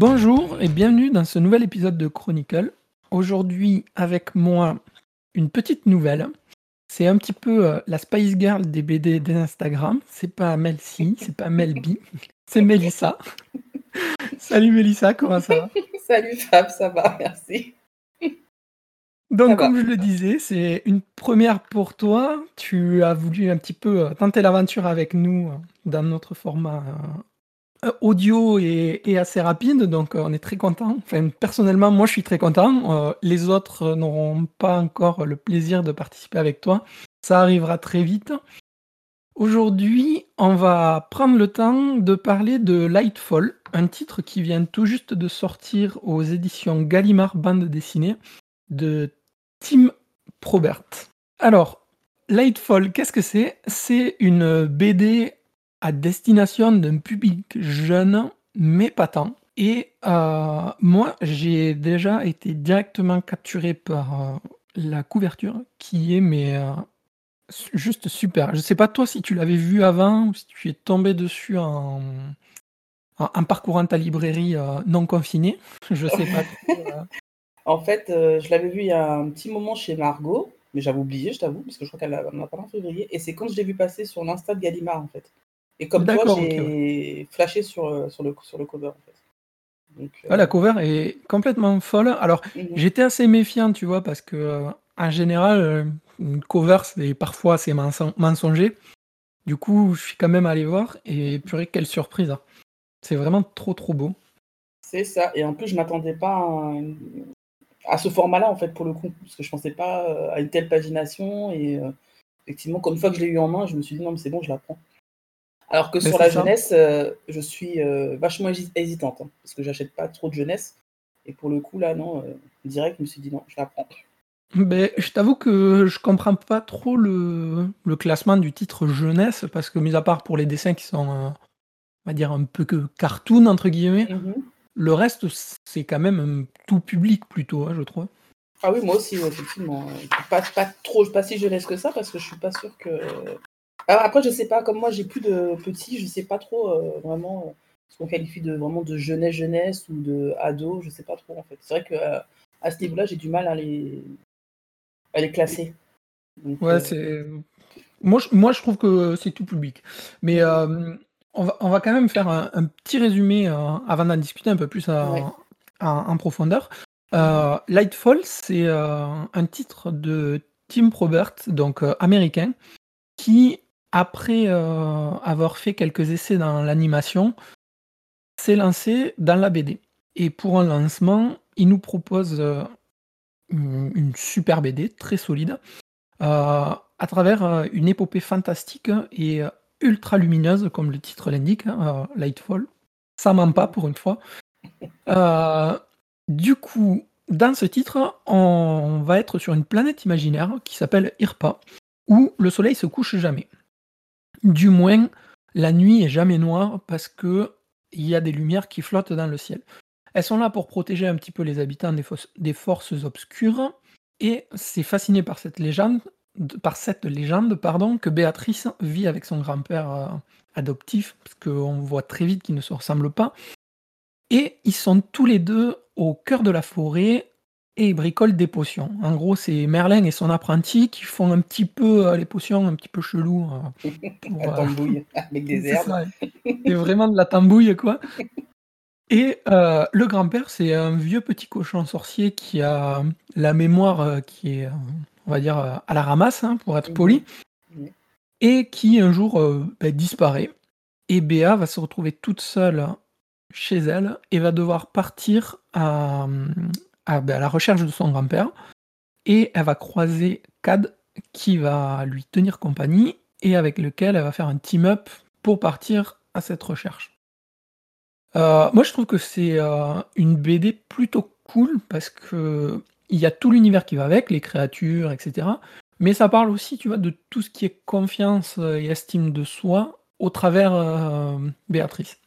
Bonjour et bienvenue dans ce nouvel épisode de Chronicle. Aujourd'hui, avec moi, une petite nouvelle. C'est un petit peu euh, la Spice Girl des BD des Instagram. C'est pas Melcy, c'est pas Melby, c'est Mélissa. Salut Mélissa, comment ça va? Salut Fab, ça va, merci. Donc, comme je le disais, c'est une première pour toi. Tu as voulu un petit peu euh, tenter l'aventure avec nous euh, dans notre format euh, audio et, assez rapide. Donc, on est très content. Enfin, personnellement, moi, je suis très content. les autres n'auront pas encore le plaisir de participer avec toi. Ça arrivera très vite. Aujourd'hui, on va prendre le temps de parler de Lightfall, un titre qui vient tout juste de sortir aux éditions Gallimard Bande dessinée de Tim Probert. Alors, Lightfall, qu'est-ce que c'est? C'est une BD à destination d'un public jeune, mais pas tant. Et euh, moi, j'ai déjà été directement capturé par euh, la couverture, qui est mais euh, juste super. Je sais pas toi si tu l'avais vu avant ou si tu es tombé dessus en, parcourant ta librairie non confinée. Je sais pas. En fait, je l'avais vu il y a un petit moment chez Margot, mais j'avais oublié, je t'avoue, parce que je crois qu'elle en a parlé en février. Et c'est quand je l'ai vu passer sur l'Insta de Gallimard, en fait. Et comme toi, j'ai flashé sur, euh, sur, le, sur le cover, en fait. Euh, la cover est complètement folle. Alors, mhm. j'étais assez méfiant, tu vois, parce que en général, une cover, c'est parfois c'est mensonger. Du coup, je suis quand même allé voir et purée, quelle surprise. Hein. C'est vraiment trop, trop beau. C'est ça. Et en plus, je m'attendais pas à à ce format-là, en fait, pour le coup, parce que je pensais pas euh, à une telle pagination. Et euh, effectivement, comme une fois que je l'ai eu en main, je me suis dit non, mais c'est bon, je la prends. Alors que sur la jeunesse, euh, je suis vachement hésitante, hein, parce que j'achète pas trop de jeunesse. Et pour le coup, là, non, direct, je me suis dit non, je la prends. Mais je t'avoue que je comprends pas trop le, le, classement du titre jeunesse, parce que, mis à part pour les dessins qui sont, on va dire, un peu que cartoon, entre guillemets, mm-hmm. Le reste, c'est quand même tout public plutôt, hein, je trouve. Ah oui, moi aussi, effectivement. Pas, pas, trop, pas si jeunesse que ça, parce que je suis pas sûre que. Alors après, je sais pas, comme moi j'ai plus de petits, je sais pas trop euh, vraiment ce qu'on qualifie de vraiment de jeunesse jeunesse ou de ado, je sais pas trop en fait. C'est vrai que euh, à ce niveau-là, j'ai du mal à les à les classer. ouais, euh, c'est moi je, moi je trouve que c'est tout public. Mais on va, quand même faire un, petit résumé euh, avant d'en discuter un peu plus en, profondeur. Euh, Lightfall, c'est euh, un titre de Tim Probert, donc américain, qui, après avoir fait quelques essais dans l'animation, s'est lancé dans la BD. Et pour un lancement, il nous propose une, super BD très solide, à travers une épopée fantastique et ultra lumineuse, comme le titre l'indique, hein, euh, Lightfall. Ça ment pas pour une fois. Euh, du coup, dans ce titre, on va être sur une planète imaginaire qui s'appelle Irpa, où le soleil se couche jamais. Du moins, la nuit est jamais noire parce que il y a des lumières qui flottent dans le ciel. Elles sont là pour protéger un petit peu les habitants des, forces obscures, et c'est fasciné par cette légende par cette légende pardon, que Béatrice vit avec son grand-père euh, adoptif, parce qu'on voit très vite qu'ils ne se ressemblent pas. Et ils sont tous les deux au cœur de la forêt et ils bricolent des potions. En gros, c'est Merlin et son apprenti qui font un petit peu euh, les potions un petit peu chelou. Euh, la tambouille avec des herbes. C'est vraiment de la tambouille, quoi. Et le grand-père, c'est un vieux petit cochon sorcier qui a la mémoire qui est on va dire, euh, à la ramasse, hein, pour être poli, et qui un jour euh, bah, disparaît. Et Béa va se retrouver toute seule chez elle et va devoir partir à, bah, la recherche de son grand-père. Et elle va croiser Cad qui va lui tenir compagnie et avec lequel elle va faire un team-up pour partir à cette recherche. Euh, moi, je trouve que c'est une BD plutôt cool parce que il y a tout l'univers qui va avec, les créatures, etc. Mais ça parle aussi, tu vois, de tout ce qui est confiance et estime de soi au travers euh, Béatrice.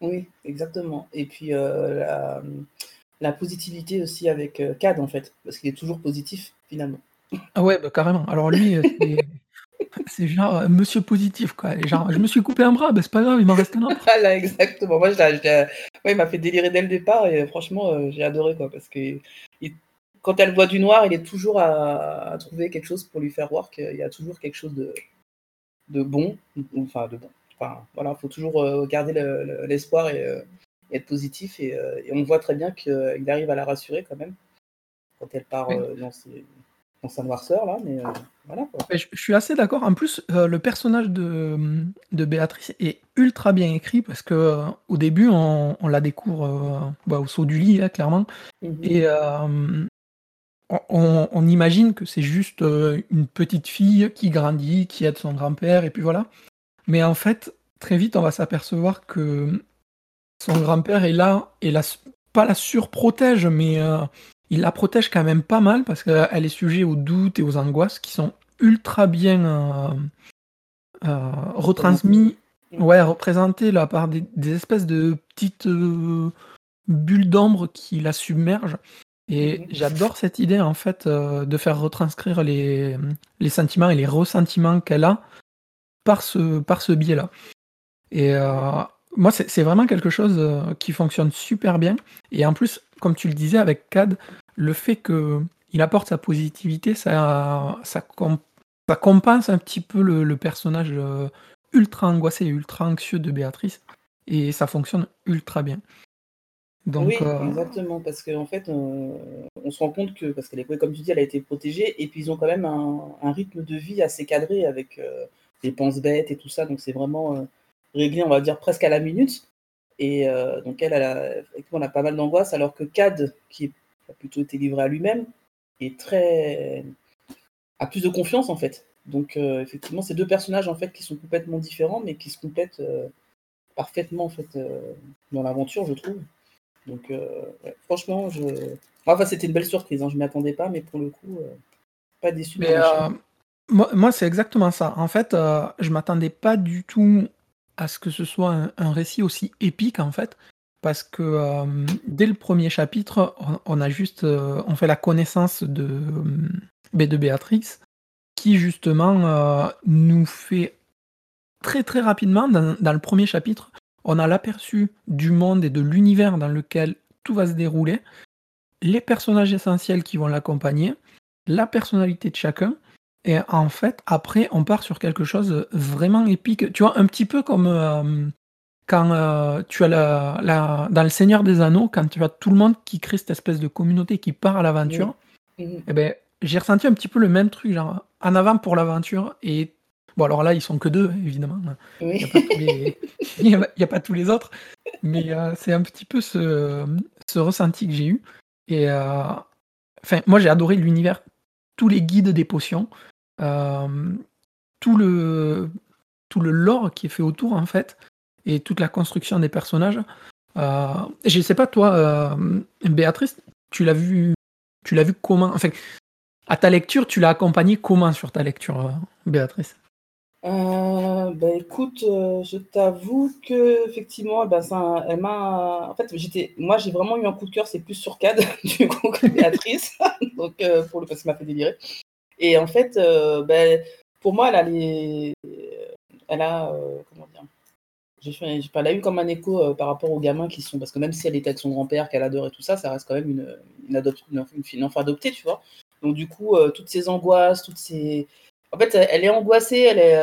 Oui, exactement. Et puis euh, la, positivité aussi avec euh, Cad, en fait, parce qu'il est toujours positif, finalement. Ah ouais, bah, carrément. Alors lui, C'est genre euh, monsieur positif, quoi. genre, je me suis coupé un bras, ben c'est pas grave, il m'en reste un autre. Voilà, exactement. Moi, je il m'a fait délirer dès le départ et franchement, euh, j'ai adoré, quoi, parce que quand elle voit du noir, il est toujours à, trouver quelque chose pour lui faire voir qu'il y a toujours quelque chose de, de bon, enfin de bon. Enfin, voilà, faut toujours euh, garder l'espoir et, être positif et, on voit très bien qu'il arrive à la rassurer quand même quand elle part dans ses dans sa noirceur là, mais euh, voilà Je, suis assez d'accord. En plus, euh, le personnage de, de Béatrice est ultra bien écrit parce que euh, au début, on, on la découvre bah, au saut du lit, là, clairement. Mhm. Et on, on, imagine que c'est juste une petite fille qui grandit, qui aide son grand-père, et puis voilà. Mais en fait, très vite, on va s'apercevoir que son grand-père est là et la, pas la surprotège, mais il la protège quand même pas mal parce qu'elle est sujet aux doutes et aux angoisses qui sont ultra bien euh, euh, retransmis, ouais, représentés là par des, espèces de petites euh, bulles d'ombre qui la submergent. Et mhm. j'adore cette idée en fait de faire retranscrire les, les sentiments et les ressentiments qu'elle a par ce, par ce biais-là. Et moi, c'est vraiment quelque chose qui fonctionne super bien. Et en plus, comme tu le disais avec Cad, le fait qu'il apporte sa positivité, ça, ça, compense un petit peu le, personnage euh, ultra angoissé et ultra anxieux de Béatrice. Et ça fonctionne ultra bien. Donc, oui, euh, exactement, parce qu'en fait, on, se rend compte que, parce qu'elle est, comme tu dis, elle a été protégée, et puis ils ont quand même un, rythme de vie assez cadré avec euh, des penses bêtes et tout ça, donc c'est vraiment réglé, on va dire, presque à la minute. Et euh, donc, elle, elle a, a pas mal d'angoisse, alors que Cad, qui a plutôt été livré à lui-même, est très. a plus de confiance, en fait. Donc, euh, effectivement, ces deux personnages, en fait, qui sont complètement différents, mais qui se complètent euh, parfaitement, en fait, dans l'aventure, je trouve. Donc, franchement, je. Enfin, c'était une belle surprise, hein, je ne m'y attendais pas, mais pour le coup, pas déçu. Mais, moi, moi c'est exactement ça. En fait, je m'attendais pas du tout à ce que ce soit un, récit aussi épique en fait, parce que euh, dès le premier chapitre, on, a juste, euh, on fait la connaissance de, euh, de Béatrix, qui justement nous fait très très rapidement, dans, dans, le premier chapitre, on a l'aperçu du monde et de l'univers dans lequel tout va se dérouler, les personnages essentiels qui vont l'accompagner, la personnalité de chacun, et en fait, après, on part sur quelque chose vraiment épique. Tu vois, un petit peu comme euh, quand euh, tu as la, dans Le Seigneur des Anneaux, quand tu as tout le monde qui crée cette espèce de communauté qui part à l'aventure. Et eh ben, j'ai ressenti un petit peu le même truc, genre en avant pour l'aventure. Et bon, alors là, ils sont que deux, évidemment. Il n'y a, pas tous les autres. Mais euh, c'est un petit peu ce, ce ressenti que j'ai eu. Et enfin, moi, j'ai adoré l'univers, tous les guides des potions. Euh, tout le tout le lore qui est fait autour en fait et toute la construction des personnages. Euh, je sais pas toi, euh, Béatrice, tu l'as vu, tu l'as vu comment Enfin, à ta lecture, tu l'as accompagné comment sur ta lecture, Béatrice? Bah écoute, je t'avoue que effectivement, eh ben, ça, elle m'a. En fait, j'étais, moi, j'ai vraiment eu un coup de cœur. C'est plus sur Cad du coup que Béatrice, donc pour le parce qu'il m'a fait délirer. Et en fait, euh, ben, pour moi, elle a les. Elle a. Euh, comment dire elle a eu comme un écho euh, par rapport aux gamins qui sont. Parce que même si elle était avec son grand-père, qu'elle adore et tout ça, ça reste quand même une, une, une, enfant adoptée, tu vois. Donc, du coup, toutes ces angoisses, toutes ces. En fait, elle est angoissée, elle est,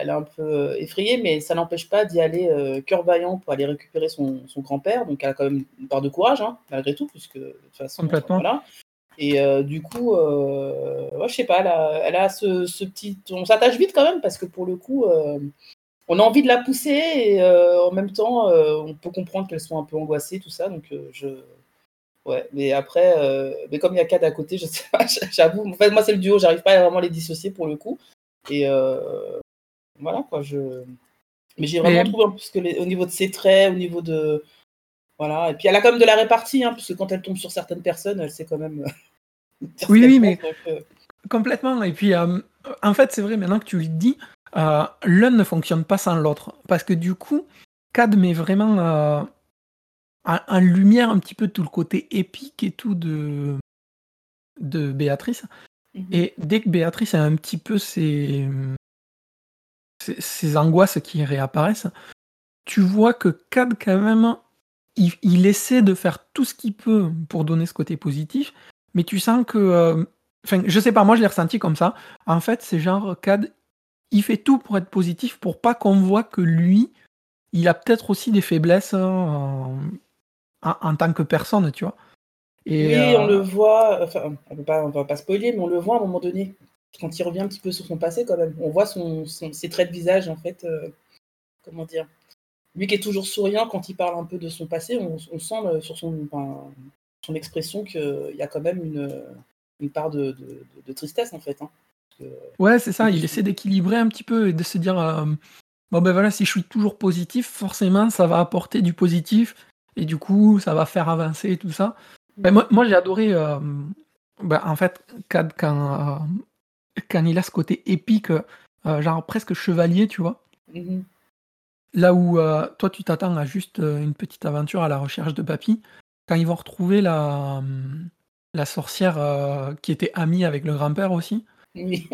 elle est un peu effrayée, mais ça n'empêche pas d'y aller cœur vaillant pour aller récupérer son, son grand-père. Donc, elle a quand même une part de courage, hein, malgré tout, puisque de toute façon. Complètement. Voilà. Et euh, du coup, euh, ouais, je sais pas, elle a, elle a ce, ce, petit. On s'attache vite quand même parce que pour le coup, euh, on a envie de la pousser et en même temps, on peut comprendre qu'elles sont un peu angoissées, tout ça. Donc, je. Ouais, mais après, mais comme il y a Cad à côté, je sais pas, j'avoue. En fait, moi, c'est le duo, j'arrive pas à vraiment les dissocier pour le coup. Et voilà, quoi, je. Mais j'ai vraiment trouvé, plus que les, au niveau de ses traits, au niveau de. Voilà, et puis elle a quand même de la répartie, hein, parce que quand elle tombe sur certaines personnes, elle sait quand même oui, oui, mais euh, complètement. Et puis, euh, en fait, c'est vrai, maintenant que tu le dis, euh, l'un ne fonctionne pas sans l'autre. Parce que du coup, Cad met vraiment en, lumière un petit peu tout le côté épique et tout de, de Béatrice. Mhm. Et dès que Béatrice a un petit peu ses, ces, angoisses qui réapparaissent, tu vois que Cad, quand même, il, essaie de faire tout ce qu'il peut pour donner ce côté positif, mais tu sens que. Euh, enfin, je sais pas, moi je l'ai ressenti comme ça. En fait, c'est genre, Cad, il fait tout pour être positif pour pas qu'on voit que lui, il a peut-être aussi des faiblesses hein, en, tant que personne, tu vois. Et, oui, on le euh, voit, enfin, on ne va pas spoiler, mais on le voit à un moment donné, quand il revient un petit peu sur son passé quand même. On voit son, ses traits de visage, en fait, euh, comment dire. Lui qui est toujours souriant quand il parle un peu de son passé, on, sent euh, sur son, son expression qu'il y a quand même une, une part de, de, tristesse, en fait. Hein. ouais, c'est ça, il essaie d'équilibrer un petit peu et de se dire bon ben voilà, si je suis toujours positif, forcément ça va apporter du positif et du coup ça va faire avancer tout ça. Ben, moi, moi j'ai adoré euh, ben, en fait quand, quand, euh, quand, il a ce côté épique, euh, genre presque chevalier, tu vois. Mm-hmm. Là où toi tu t'attends à juste une petite aventure à la recherche de papy, quand ils vont retrouver la, la sorcière qui était amie avec le grand-père aussi. Oui.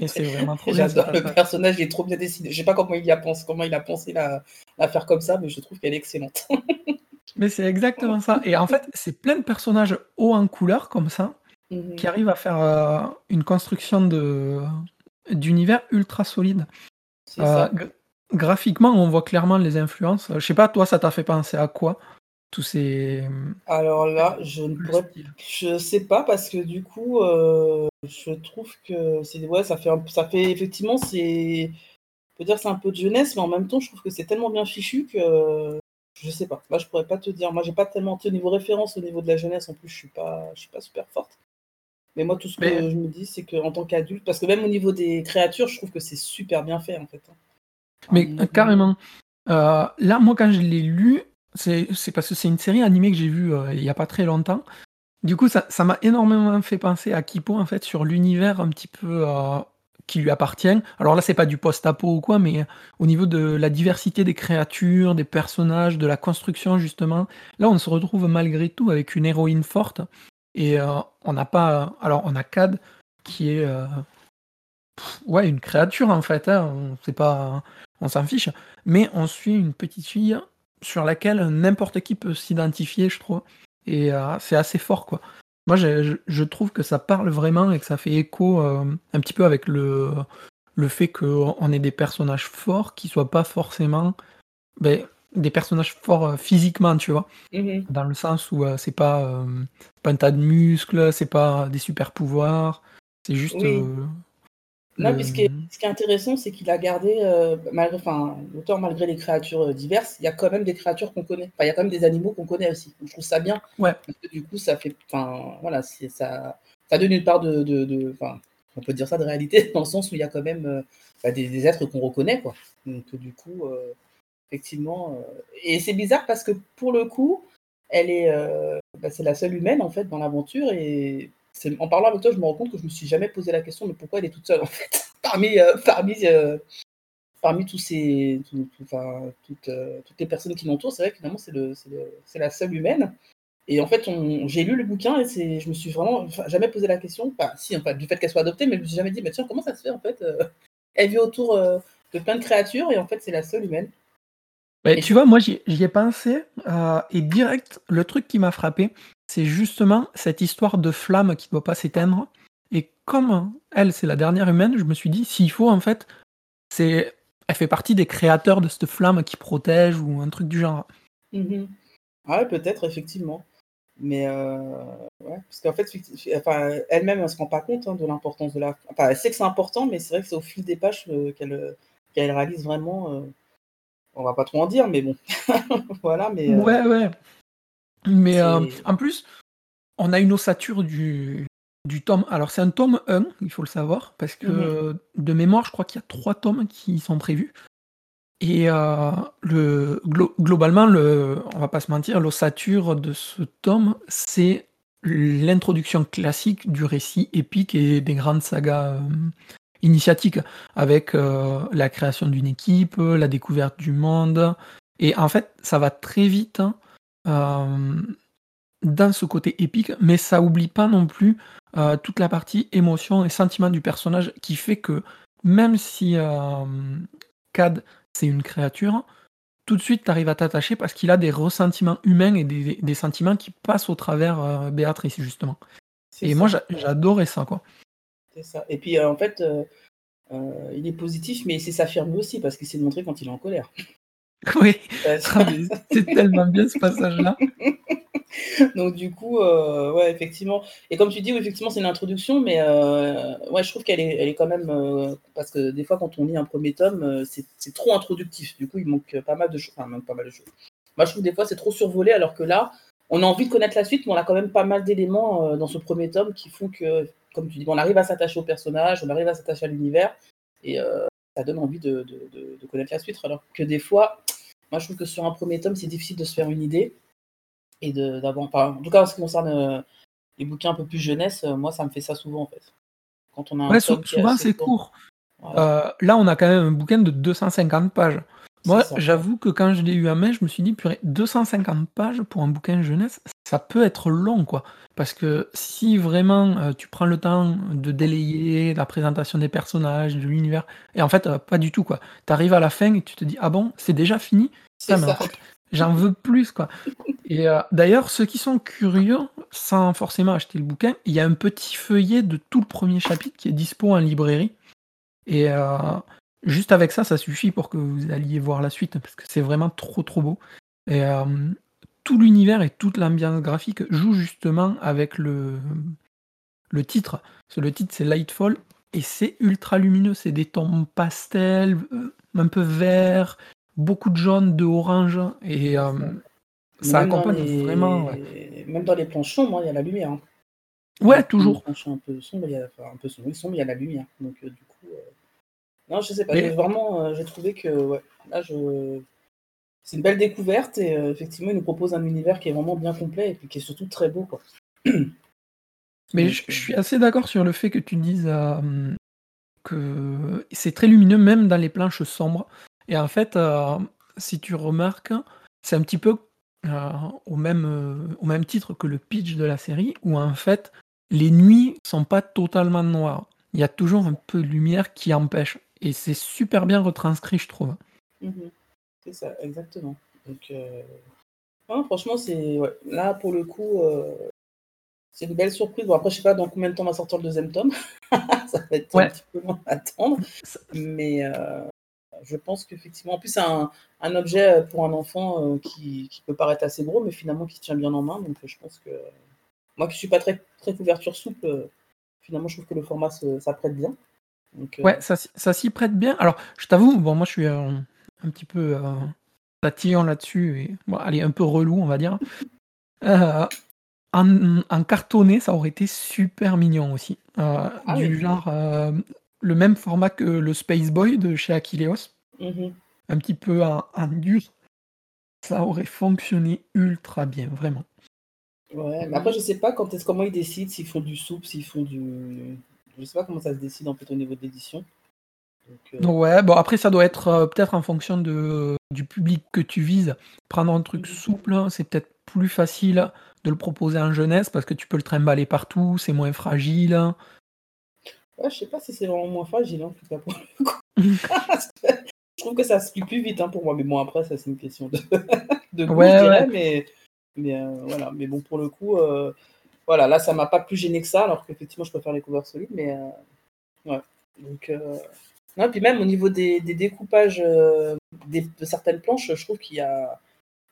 Et c'est vraiment trop J'adore le personnage, il est trop bien dessiné. Je sais pas comment il a pensé, comment il a pensé la, faire comme ça, mais je trouve qu'elle est excellente. mais c'est exactement ça. Et en fait, c'est plein de personnages hauts en couleur comme ça, mhm. qui arrivent à faire euh, une construction de d'univers ultra solide. Euh, graphiquement, on voit clairement les influences. Je sais pas, toi, ça t'a fait penser à quoi? Tous ces. Alors là, je ne pourrais... je sais pas parce que du coup, euh, je trouve que c'est ouais, ça fait ça fait effectivement c'est, on peut dire c'est un peu de jeunesse, mais en même temps, je trouve que c'est tellement bien fichu que je sais pas. Là, je pourrais pas te dire. Moi, j'ai pas tellement au niveau référence au niveau de la jeunesse. En plus, je suis pas, je suis pas super forte. Mais moi, tout ce que je me dis, c'est qu'en tant qu'adulte, parce que même au niveau des créatures, je trouve que c'est super bien fait en fait. Hein. Mais carrément. Euh, là, moi, quand je l'ai lu, c'est parce que c'est une série animée que j'ai vue euh, il n'y a pas très longtemps. Du coup, ça m'a énormément fait penser à Kipo, en fait, sur l'univers un petit peu euh, qui lui appartient. Alors là, c'est pas du post-apo ou quoi, mais au niveau de la diversité des créatures, des personnages, de la construction, justement. Là, on se retrouve malgré tout avec une héroïne forte. Et euh, on n'a pas. Alors, on a Cad, qui est. ouais, une créature, en fait. Hein, pas. On s'en fiche. Mais on suit une petite fille sur laquelle n'importe qui peut s'identifier, je trouve. Et euh, c'est assez fort, quoi. Moi, je, trouve que ça parle vraiment et que ça fait écho euh, un petit peu avec le, le fait qu'on ait des personnages forts qui soient pas forcément ben, des personnages forts euh, physiquement, tu vois. Mm-hmm. Dans le sens où c'est pas, pas un tas de muscles, c'est pas des super pouvoirs, c'est juste non, mais ce qui, est, intéressant, c'est qu'il a gardé, euh, malgré, enfin, l'auteur, malgré les créatures euh, diverses, il y a quand même des créatures qu'on connaît. Enfin, il y a quand même des animaux qu'on connaît aussi. je trouve ça bien. Ouais. Parce que du coup, ça fait, enfin, voilà, ça, ça donne une part de, de, enfin, on peut dire ça de réalité, dans le sens où il y a quand même euh, bah, des, êtres qu'on reconnaît, quoi. Donc, du coup, effectivement, et c'est bizarre parce que pour le coup, elle est, bah, c'est la seule humaine en fait dans l'aventure et en parlant avec toi, je me rends compte que je me suis jamais posé la question de pourquoi elle est toute seule en fait. parmi, euh, parmi, euh, parmi tous ces, enfin, toutes, euh, toutes, les personnes qui l'entourent, c'est vrai que finalement c'est le, c'est la seule humaine. Et en fait, j'ai lu le bouquin et je me suis vraiment jamais posé la question, enfin, si, enfin, du fait qu'elle soit adoptée, mais je me suis jamais dit, mais tiens, comment ça se fait en fait Elle vit autour de plein de créatures et en fait, c'est la seule humaine. Tu vois, moi j'y ai pensé et direct, le truc qui m'a frappé, c'est justement cette histoire de flamme qui ne doit pas s'éteindre. Et comme elle, c'est la dernière humaine, je me suis dit, s'il faut, en fait, c'est, elle fait partie des créateurs de cette flamme qui protège ou un truc du genre. Mm Ouais, peut-être, effectivement. Mais euh, ouais, parce qu'en fait, enfin, elle-même, elle se rend pas compte hein, de l'importance de la. Enfin, elle sait que c'est important, mais c'est vrai que c'est au fil des pages euh, qu'elle réalise vraiment. Euh... On va pas trop en dire, mais bon, voilà. Mais ouais, ouais. Mais euh, en plus, on a une ossature du, du tome. Alors, c'est un tome 1, il faut le savoir, parce que mmh de mémoire, je crois qu'il y a trois tomes qui sont prévus. Et euh, le, globalement, le, on va pas se mentir, l'ossature de ce tome, c'est l'introduction classique du récit épique et des grandes sagas euh, initiatiques, avec la création d'une équipe, la découverte du monde. Et en fait, ça va très vite. Hein, dans ce côté épique, mais ça oublie pas non plus euh, toute la partie émotion et sentiment du personnage qui fait que même si Cad, c'est une créature, tout de suite, tu arrives à t'attacher parce qu'il a des ressentiments humains et des, sentiments qui passent au travers Béatrice, justement. Et moi, j'adorais ça, quoi. C'est ça. Et puis, en fait, il est positif, mais il sait s'affirmer aussi parce qu'il sait montrer quand il est en colère. Oui, ah, c'est tellement bien ce passage-là. Donc du coup, euh, ouais, effectivement. Et comme tu dis, effectivement, c'est une introduction, mais euh, ouais, je trouve qu'elle est, elle est quand même euh, parce que des fois, quand on lit un premier tome, c'est trop introductif. Du coup, il manque pas mal de choses. Enfin, même pas mal de choses. Moi, je trouve des fois c'est trop survolé, alors que là, on a envie de connaître la suite, mais on a quand même pas mal d'éléments dans ce premier tome qui font que, comme tu dis, on arrive à s'attacher au personnage, on arrive à s'attacher à l'univers, et ça donne envie de, de, de, connaître la suite. Alors que des fois, moi, je trouve que sur un premier tome, c'est difficile de se faire une idée et d'avoir. en tout cas, en ce qui concerne euh, les bouquins un peu plus jeunesse, euh, moi, ça me fait ça souvent en fait. Quand on a un souvent, c'est court. Euh, là, on a quand même un bouquin de 250 pages. Moi, j'avoue que quand je l'ai eu à main, je me suis dit, purée, 250 pages pour un bouquin jeunesse, ça peut être long, quoi. Parce que si vraiment tu prends le temps de délayer la présentation des personnages, de l'univers, et en fait, pas du tout, quoi. Tu arrives à la fin et tu te dis, ah bon, c'est déjà fini ça, J'en veux plus, quoi. Et euh, d'ailleurs, ceux qui sont curieux, sans forcément acheter le bouquin, il y a un petit feuillet de tout le premier chapitre qui est dispo en librairie. Et euh, juste avec ça, ça suffit pour que vous alliez voir la suite, parce que c'est vraiment trop trop beau. Et euh, tout l'univers et toute l'ambiance graphique joue justement avec le, le titre. le titre, c'est Lightfall, et c'est ultra lumineux. C'est des tons pastels, un peu vert, beaucoup de jaune, de orange, et euh, ça accompagne vraiment. Même dans les planches sombres, il y a la lumière. Hein. Ouais, toujours. Les un peu sombres, il y a, un peu sombre, il y a la lumière. Donc, euh, du coup, euh, non, je sais pas. Vraiment, j'ai trouvé que ouais, là, je... c'est une belle découverte et effectivement, il nous propose un univers qui est vraiment bien complet et puis qui est surtout très beau, quoi. Mais je, suis assez d'accord sur le fait que tu dises que c'est très lumineux, même dans les planches sombres. Et en fait, euh, si tu remarques, c'est un petit peu euh, au, même, euh, au même titre que le pitch de la série, où en fait, les nuits sont pas totalement noires. Il y a toujours un peu de lumière qui empêche. Et c'est super bien retranscrit, je trouve. Mhm. C'est ça, exactement. Donc, franchement, c'est là pour le coup, c'est une belle surprise. Bon, après, je sais pas dans combien de temps va sortir le deuxième tome. ça va être un petit peu long à attendre. Mais, je pense qu'effectivement, en plus, c'est un, objet pour un enfant euh, qui, peut paraître assez gros, mais finalement qui se tient bien en main. Donc, je pense que moi qui ne suis pas très, très couverture souple, euh, finalement, je trouve que le format, ça prête bien. Donc, euh, Ouais, ça, s'y prête bien. Alors, je t'avoue, bon, moi, je suis un, petit peu tatillon là-dessus, et bon, allez, un peu relou, on va dire. En, cartonné, ça aurait été super mignon aussi. Ah du genre, le même format que le Space Boy de chez Aquileos. Mhm. Un petit peu en, dur. Ça aurait fonctionné ultra bien, vraiment. Ouais, mais après, je sais pas quand est comment ils décident, s'ils font du soupe, s'ils font du. Je sais pas comment ça se décide en fait au niveau de l'édition. Euh, ouais, bon après ça doit être euh, peut-être en fonction de, du public que tu vises. Prendre un truc mhm. souple, c'est peut-être plus facile de le proposer en jeunesse parce que tu peux le trimballer partout, c'est moins fragile. Ouais, je sais pas si c'est vraiment moins fragile, en tout cas, pour le coup. je trouve que ça se plie plus vite hein, pour moi, mais bon, après, ça, c'est une question de, de goût, je dirais, mais, mais euh, voilà. Mais bon, pour le coup, voilà, là, ça m'a pas plus gêné que ça, alors qu'effectivement, je préfère les couverts solides, mais ouais. Donc, non, puis même au niveau des, des découpages des, de certaines planches, je trouve qu'il y a.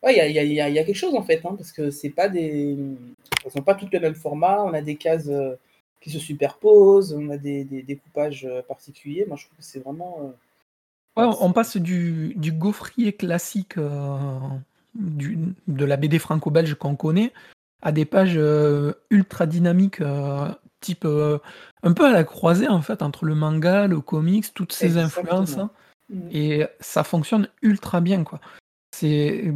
Ouais, il y a, y, a, y a, quelque chose en fait, hein, parce que c'est pas des. Elles sont pas toutes le même format, on a des cases qui se superposent, on a des, découpages euh, particuliers. Moi, je trouve que c'est vraiment. Euh, ouais, on passe du, du gaufrier classique euh, du, de la BD franco-belge qu'on connaît à des pages ultra dynamiques, type un peu à la croisée en fait entre le manga, le comics, toutes ces influences. Hein. Mmh. Et ça fonctionne ultra bien quoi. C'est,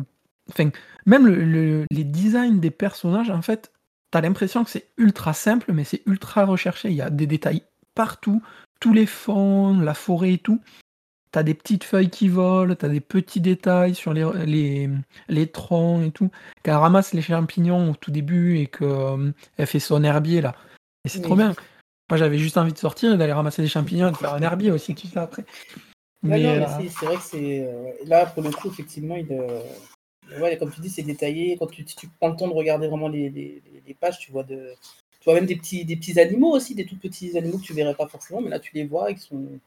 enfin, même les designs des personnages en fait t'as l'impression que c'est ultra simple, mais c'est ultra recherché. Il y a des détails partout, tous les fonds, la forêt et tout. T'as des petites feuilles qui volent, t'as des petits détails sur les, les, les troncs et tout. Qu'elle ramasse les champignons au tout début et qu'elle euh, fait son herbier là. Et c'est trop bien. Moi, j'avais juste envie de sortir et d'aller ramasser des champignons et de faire un herbier aussi, tu sais, après. Mais, euh, c'est vrai que c'est. là, pour le coup, effectivement, il. Ouais, comme tu dis, c'est détaillé. Quand tu, tu, prends le temps de regarder vraiment les, les, les pages, tu vois, de, tu vois même des petits, des petits animaux aussi, des tout petits animaux que tu verrais pas forcément, mais là, tu les vois, ils sont,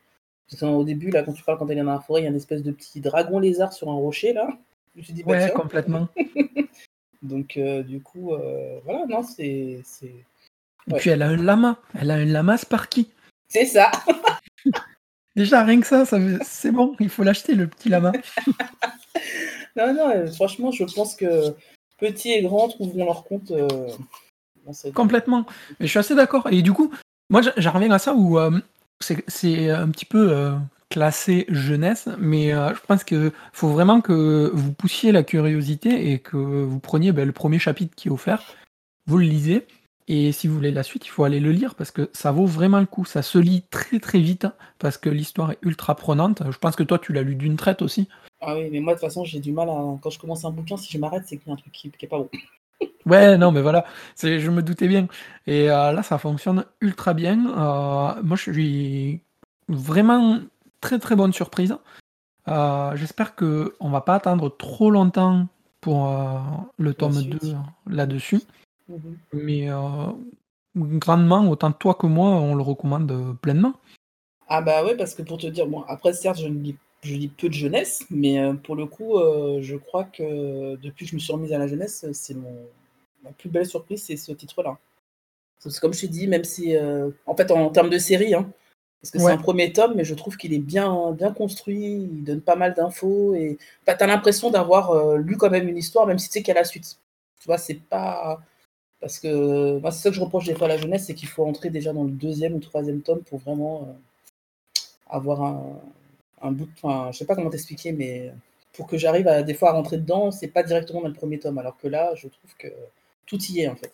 au début, là, quand tu parles, quand elle est dans la forêt, il y a une espèce de petit dragon lézard sur un rocher, là. Je dis, bah, ouais, complètement. Donc, euh, du coup, euh, voilà, non, c'est. Et puis, elle a un lama. Elle a un lama Sparky. C'est ça. Déjà, rien que ça, ça c'est bon, il faut l'acheter, le petit lama. non, non, euh, franchement, je pense que petits et grands trouveront leur compte. Complètement. Mais je suis assez d'accord. Et du coup, moi, j'en reviens à ça où c'est un petit peu euh, classé jeunesse, mais euh, je pense qu'il faut vraiment que vous poussiez la curiosité et que vous preniez ben, le premier chapitre qui est offert, vous le lisez, et si vous voulez la suite, il faut aller le lire parce que ça vaut vraiment le coup. Ça se lit très très vite parce que l'histoire est ultra prenante. Je pense que toi, tu l'as lu d'une traite aussi. Ah oui, mais moi, de toute façon, j'ai du mal à. Quand je commence un bouquin, si je m'arrête, c'est qu'il y a un truc qui, qui est pas bon. Ouais, non, mais voilà, je me doutais bien. Et euh, là, ça fonctionne ultra bien. Euh, moi, je suis vraiment très très bonne surprise. Euh, j'espère qu'on on va pas attendre trop longtemps pour le tome 2 là-dessus. Mhm. Mais grandement, autant toi que moi, on le recommande pleinement. Ah bah ouais, parce que pour te dire, bon, après certes, je lis, je lis peu de jeunesse, mais pour le coup, je crois que depuis que je me suis remise à la jeunesse, c'est mon, la plus belle surprise, c'est ce titre-là. Comme je t'ai dit, même si, euh, en fait, en, termes de série, hein, parce que c'est un premier tome, mais je trouve qu'il est bien, bien construit, il donne pas mal d'infos, et tu as l'impression d'avoir euh, lu quand même une histoire, même si tu sais qu'il y a la suite. Tu vois, c'est pas. Parce que moi, c'est ça que je reproche des fois à la jeunesse, c'est qu'il faut entrer déjà dans le deuxième ou troisième tome pour vraiment euh, avoir un, un bout. Enfin, je sais pas comment t'expliquer, mais pour que j'arrive à des fois à rentrer dedans, c'est pas directement dans le premier tome, alors que là, je trouve que tout y est en fait.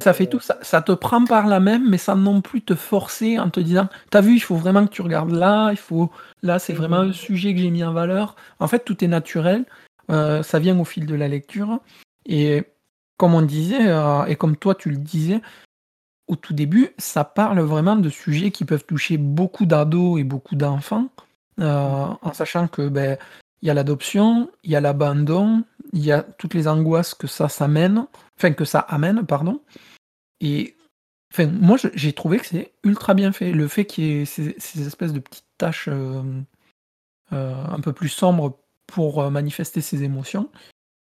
ça fait euh, tout, ça, te prend par la même, mais sans non plus te forcer en te disant, t'as vu, il faut vraiment que tu regardes là, il faut, là, c'est vraiment un sujet que j'ai mis en valeur. En fait, tout est naturel, euh, ça vient au fil de la lecture, et comme on disait, euh, et comme toi tu le disais, au tout début, ça parle vraiment de sujets qui peuvent toucher beaucoup d'ados et beaucoup d'enfants, en sachant que ben, il y a l'adoption, il y a l'abandon, il y a toutes les angoisses que ça s'amène, enfin que ça amène, pardon. Et enfin, moi j'ai trouvé que c'est ultra bien fait. Le fait qu'il y ait ces, espèces de petites taches euh, euh, un peu plus sombres pour euh, manifester ses émotions,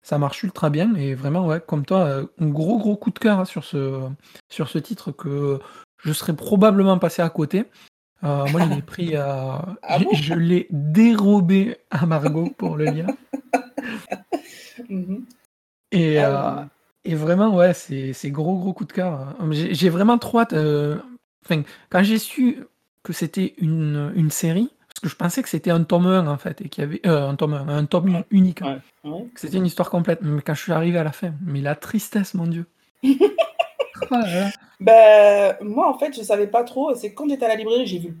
ça marche ultra bien. Et vraiment, ouais, comme toi, un gros gros coup de cœur hein, sur, ce, sur ce titre que je serais probablement passé à côté. moi, je l'ai pris, ah je l'ai dérobé à Margot pour le lire. Mhm. Et, ah euh, et, vraiment, ouais, c'est gros, gros coup de cœur. Hein. J'ai vraiment trop hâte. Euh, enfin, quand j'ai su que c'était une, une série, parce que je pensais que c'était un tome 1 en fait, et qu'il y avait euh, un tome 1, un tome unique. Hein. C'était une histoire complète. Mais quand je suis arrivé à la fin, mais la tristesse, mon Dieu. Oh ben, moi, en fait, je savais pas trop. C'est quand j'étais à la librairie, j'ai vu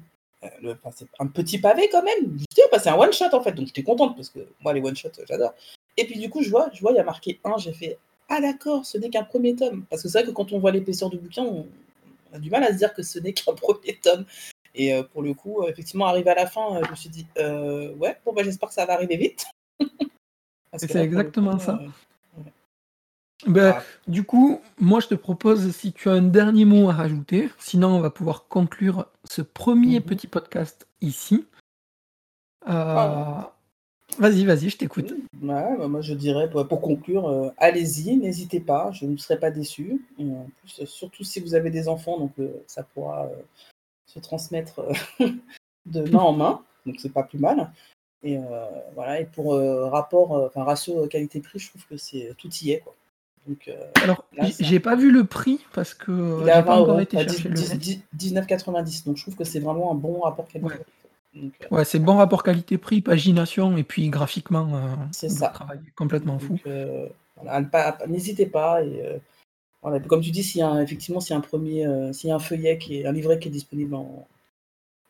le, un petit pavé quand même. Je oh, c'est un one shot en fait, donc j'étais contente parce que moi les one shot j'adore. Et puis du coup, je vois, je vois, il y a marqué 1, j'ai fait Ah d'accord, ce n'est qu'un premier tome. Parce que c'est vrai que quand on voit l'épaisseur du bouquin, on, a du mal à se dire que ce n'est qu'un premier tome. Et euh, pour le coup, euh, effectivement, arrivé à la fin, euh, je me suis dit Ouais, bon, bah, j'espère que ça va arriver vite. c'est exactement ça. Ben, ah. Du coup, moi je te propose, si tu as un dernier mot à rajouter, sinon on va pouvoir conclure ce premier mhm. petit podcast ici. Ah. Vas-y, vas-y, je t'écoute. Bah, moi, je dirais, pour conclure, euh, allez-y, n'hésitez pas, je ne serai pas déçu. en plus, surtout si vous avez des enfants, donc euh, ça pourra se transmettre de main en main, donc c'est pas plus mal. Et voilà, et pour rapport, enfin ratio qualité-prix, je trouve que c'est tout y est. Quoi. Donc, Alors, j'ai pas vu le prix parce que j'ai pas encore été chercher 19,90, donc je trouve que c'est vraiment un bon rapport qualité-prix. Euh, ouais, c'est bon rapport qualité-prix, pagination et puis graphiquement, euh, c'est ça. travail complètement fou. Euh, n'hésitez pas et comme tu dis, s'il y a effectivement s'il y a un premier, s'il y a un feuillet qui est un livret qui est disponible en,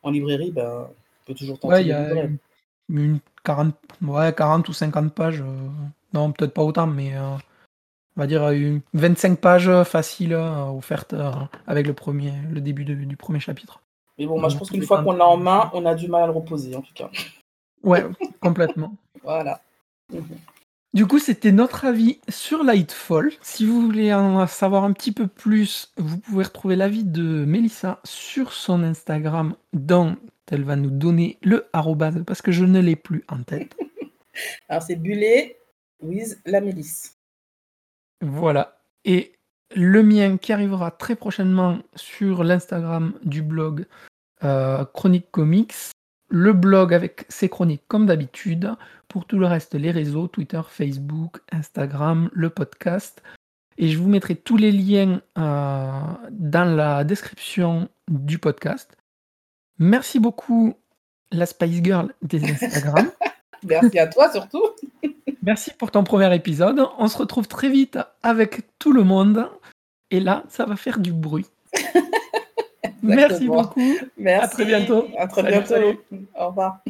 librairie, ben, on peut toujours tenter Ouais, il y a une 40 ouais, 40 ou 50 pages, non, peut-être pas autant, mais on va dire, une 25 pages faciles offertes avec le, premier, le début du premier chapitre. Mais bon, moi, je pense qu'une fois qu'on l'a en main, on a du mal à le reposer, en tout cas. Ouais, complètement. voilà. Du coup, c'était notre avis sur Lightfall. Si vous voulez en savoir un petit peu plus, vous pouvez retrouver l'avis de Melissa sur son Instagram, dont elle va nous donner le arrobase parce que je ne l'ai plus en tête. Alors, c'est Bullet with la Mélisse. Voilà. Et le mien qui arrivera très prochainement sur l'Instagram du blog euh, Chronique Comics. Le blog avec ses chroniques comme d'habitude. Pour tout le reste, les réseaux, Twitter, Facebook, Instagram, le podcast. Et je vous mettrai tous les liens euh, dans la description du podcast. Merci beaucoup, la Spice Girl des Instagram. Merci à toi surtout. Merci pour ton premier épisode. On se retrouve très vite avec tout le monde. Et là, ça va faire du bruit. Merci beaucoup. Merci. À très bientôt. À très bientôt. Au revoir.